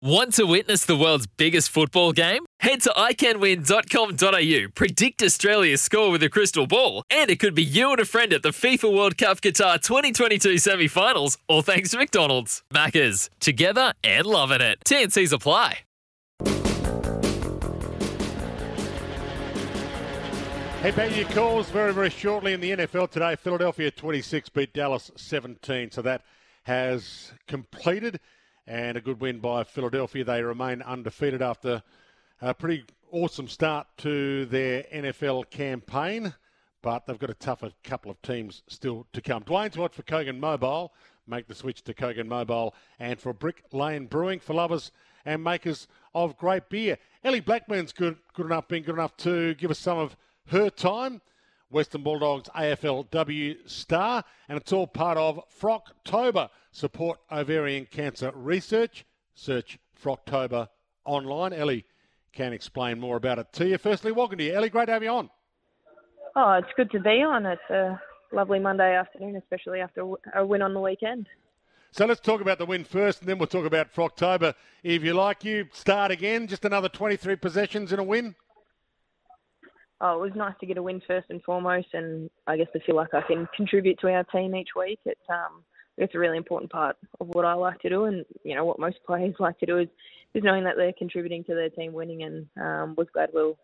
Want to witness the world's biggest football game? Head to iCanWin.com.au, predict Australia's score with a crystal ball, and it could be you and a friend at the FIFA World Cup Qatar 2022 semi finals, all thanks to McDonald's. Maccas, together and loving it. TNC's apply. Head back your calls very, very shortly in the NFL today. Philadelphia 26 beat Dallas 17. So that has completed and a good win by Philadelphia. They remain undefeated after a pretty awesome start to their NFL campaign, but they've got a tougher couple of teams still to come. Dwayne's watch for Kogan Mobile. Make the switch to Kogan Mobile and for Brick Lane Brewing for lovers and makers of great beer. Ellie Blackburn's good, good enough, been good enough to give us some of her time. Western Bulldogs AFLW star, and it's all part of Frocktober. Support ovarian cancer research. Search Frocktober online. Ellie can explain more about it to you. Firstly, welcome to you, Ellie. Great to have you on. Oh, it's good to be on. It's a lovely Monday afternoon, especially after a win on the weekend. So let's talk about the win first, and then we'll talk about Frocktober. If you like, you start again. Just another 23 possessions in a win oh, it was nice to get a win first and foremost, and I guess to feel like I can contribute to our team each week. It's um, it's a really important part of what I like to do, and you know what most players like to do is is knowing that they're contributing to their team winning. And um, was glad we were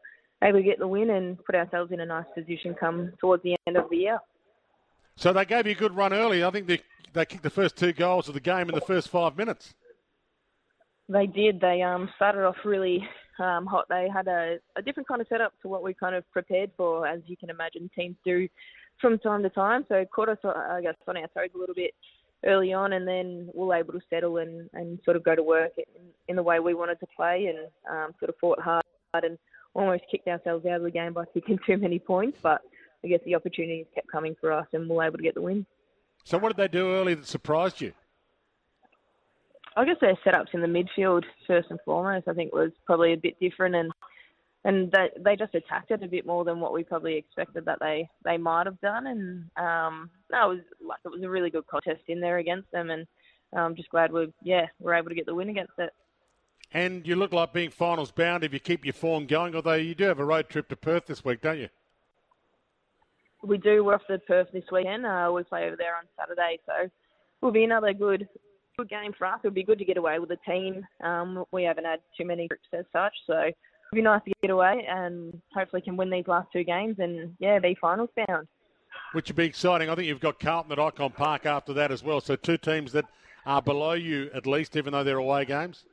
able to get the win and put ourselves in a nice position come towards the end of the year. So they gave you a good run early. I think they they kicked the first two goals of the game in the first five minutes. They did. They um, started off really um, hot. They had a, a different kind of setup to what we kind of prepared for, as you can imagine, teams do from time to time. So it caught us, I guess, on our toes a little bit early on, and then we were able to settle and, and sort of go to work in, in the way we wanted to play, and um, sort of fought hard and almost kicked ourselves out of the game by kicking too many points. But I guess the opportunities kept coming for us, and we were able to get the win. So what did they do early that surprised you? I guess their setups in the midfield first and foremost, I think was probably a bit different, and and they they just attacked it a bit more than what we probably expected that they they might have done, and um, no, it was like it was a really good contest in there against them, and I'm just glad we yeah we're able to get the win against it. And you look like being finals bound if you keep your form going, although you do have a road trip to Perth this week, don't you? We do. We're off to Perth this weekend. Uh, we play over there on Saturday, so will be another good good game for us. It would be good to get away with the team. Um, we haven't had too many trips as such, so it'd be nice to get away and hopefully can win these last two games and yeah, be finals bound. Which would be exciting. I think you've got Carlton at Icon Park after that as well. So two teams that are below you at least, even though they're away games.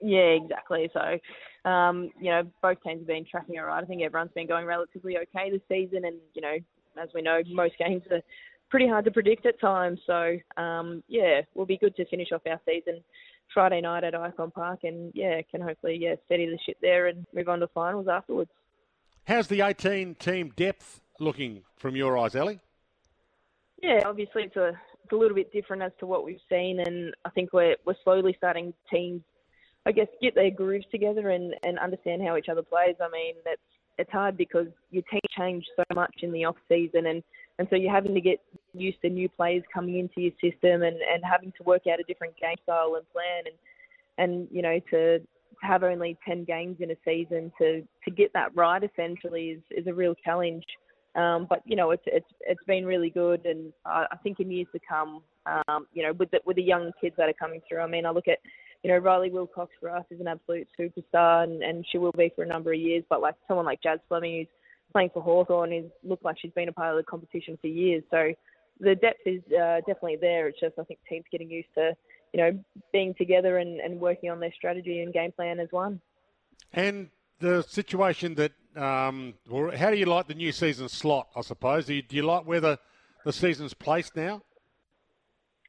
Yeah, exactly. So, um, you know, both teams have been tracking all right. I think everyone's been going relatively okay this season, and you know, as we know, most games are pretty hard to predict at times. So um, yeah, will be good to finish off our season Friday night at Icon Park, and yeah, can hopefully yeah steady the ship there and move on to finals afterwards. How's the 18 team depth looking from your eyes, Ellie? Yeah, obviously it's a it's a little bit different as to what we've seen, and I think we're we're slowly starting teams, I guess, get their grooves together and and understand how each other plays. I mean, it's it's hard because your team changed so much in the off season and and so you're having to get used to new players coming into your system and, and having to work out a different game style and plan and and you know to have only 10 games in a season to to get that right essentially is is a real challenge. Um, but you know it's it's it's been really good and I, I think in years to come um, you know with the with the young kids that are coming through I mean I look at you know Riley Wilcox for us is an absolute superstar and, and she will be for a number of years. But like someone like Jazz Fleming who's playing for Hawthorn is looked like she's been a part of the competition for years. So the depth is uh, definitely there. It's just I think teams getting used to you know being together and, and working on their strategy and game plan as one. And the situation that, um, or how do you like the new season slot? I suppose do you, do you like where the the season's placed now?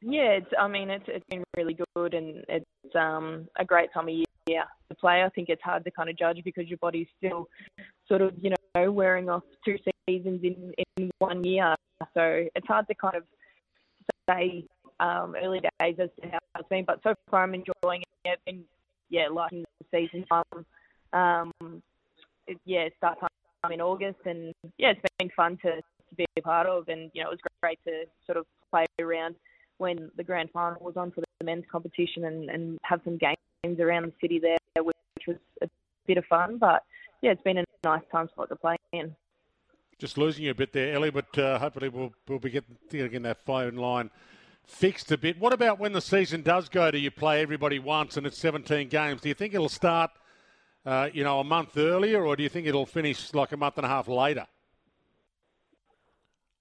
Yeah, it's. I mean, it's it's been really good, and it's um, a great time of year to play. I think it's hard to kind of judge because your body's still sort of you know wearing off two seasons in in one year, so it's hard to kind of say um, early days as to how it's been. But so far, I'm enjoying it, and yeah, liking the season. Um, um, it, yeah, start time in August, and yeah, it's been fun to to be a part of, and you know, it was great to sort of play around when the grand final was on for the men's competition and, and have some games around the city there, which was a bit of fun. But yeah, it's been a nice time spot to play in. Just losing you a bit there, Ellie, but uh, hopefully we'll, we'll be getting, getting that phone line fixed a bit. What about when the season does go to you play everybody once and it's 17 games? Do you think it'll start, uh, you know, a month earlier, or do you think it'll finish like a month and a half later?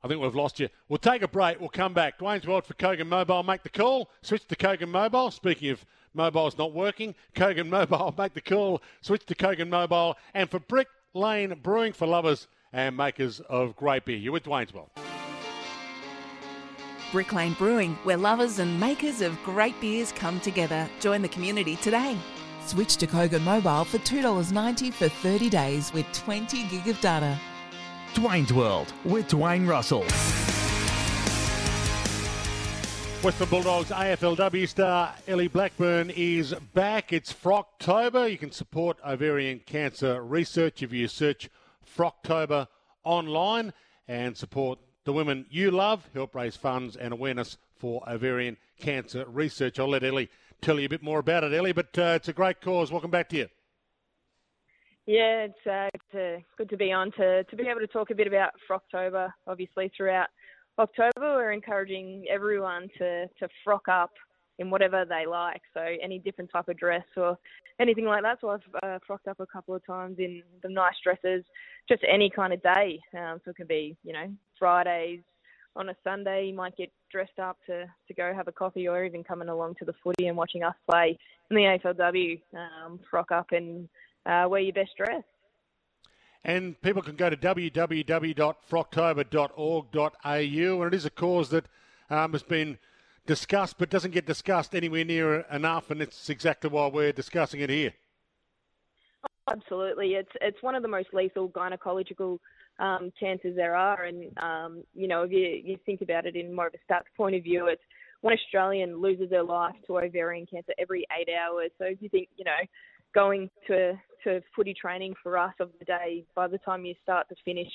I think we've lost you. We'll take a break. We'll come back. Dwayne's World for Kogan Mobile. Make the call. Switch to Kogan Mobile. Speaking of mobiles not working, Kogan Mobile. Make the call. Switch to Kogan Mobile. And for Brick Lane Brewing for lovers and makers of great beer. You're with Dwayne's World. Brick Lane Brewing, where lovers and makers of great beers come together. Join the community today. Switch to Kogan Mobile for $2.90 for 30 days with 20 gig of data. Dwayne's World with Dwayne Russell. Western Bulldogs AFLW star Ellie Blackburn is back. It's Frocktober. You can support ovarian cancer research if you search Frocktober online and support the women you love, help raise funds and awareness for ovarian cancer research. I'll let Ellie tell you a bit more about it, Ellie, but uh, it's a great cause. Welcome back to you. Yeah, it's, uh, it's uh, good to be on to, to be able to talk a bit about Frocktober. Obviously, throughout October, we're encouraging everyone to, to frock up in whatever they like. So any different type of dress or anything like that. So I've uh, frocked up a couple of times in the nice dresses, just any kind of day. Um, so it can be, you know, Fridays. On a Sunday, you might get dressed up to, to go have a coffee or even coming along to the footy and watching us play in the AFLW. Um, frock up and uh, wear your best dress. And people can go to www.frocktober.org.au, and it is a cause that um, has been discussed but doesn't get discussed anywhere near enough, and it's exactly why we're discussing it here. Absolutely, it's it's one of the most lethal gynecological um, cancers there are, and um, you know if you you think about it in more of a stats point of view, it's one Australian loses their life to ovarian cancer every eight hours. So if you think you know going to to footy training for us of the day, by the time you start to finish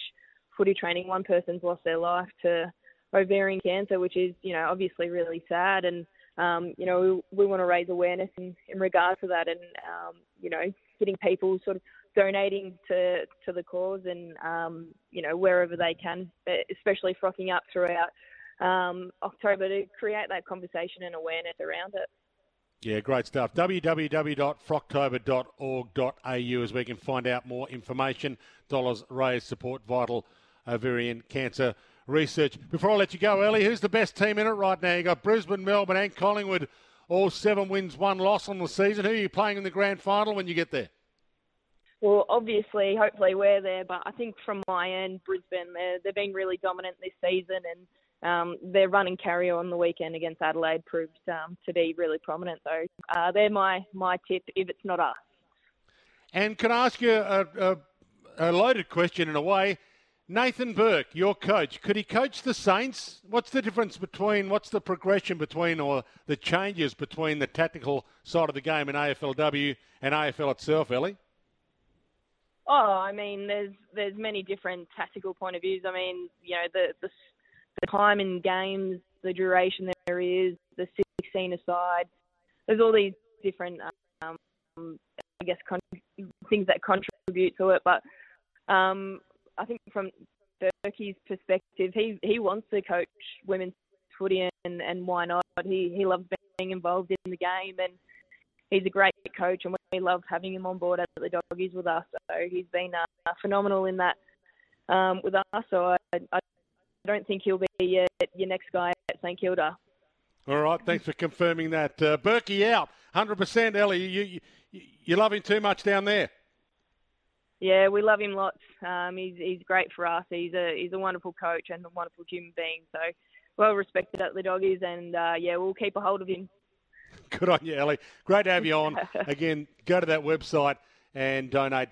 footy training, one person's lost their life to ovarian cancer, which is, you know, obviously really sad. And, um, you know, we, we want to raise awareness in, in regard to that and, um, you know, getting people sort of donating to, to the cause and, um, you know, wherever they can, especially frocking up throughout um, October to create that conversation and awareness around it. Yeah, great stuff. www.frocktober.org.au as we can find out more information. Dollars raised support vital ovarian cancer research. Before I let you go, Ellie, who's the best team in it right now? You've got Brisbane, Melbourne, and Collingwood, all seven wins, one loss on the season. Who are you playing in the grand final when you get there? Well, obviously, hopefully we're there, but I think from my end, Brisbane, they've been really dominant this season and um, their running carry on the weekend against Adelaide proved um, to be really prominent. So uh, they're my, my tip if it's not us. And can I ask you a, a, a, loaded question in a way? Nathan Burke, your coach, could he coach the Saints? What's the difference between, what's the progression between, or the changes between the tactical side of the game in AFLW and AFL itself, Ellie? Oh, I mean, there's there's many different tactical point of views. I mean, you know, the the the time in games, the duration there is, the 16 aside. There's all these different, um, I guess, con- things that contribute to it. But um, I think from Burkey's perspective, he he wants to coach women's footy, and, and why not? He he loves being involved in the game, and he's a great coach, and we love having him on board at the Doggies with us. So he's been uh, phenomenal in that um, with us. So I I don't think he'll be your, your next guy at St Kilda. All right, thanks for confirming that. Uh, Burkey out, 100%. Ellie, you, you, you love him too much down there. Yeah, we love him lots. Um, he's he's great for us. He's a he's a wonderful coach and a wonderful human being. So well respected at the doggies, and uh, yeah, we'll keep a hold of him. Good on you, Ellie. Great to have you on. Again, go to that website and donate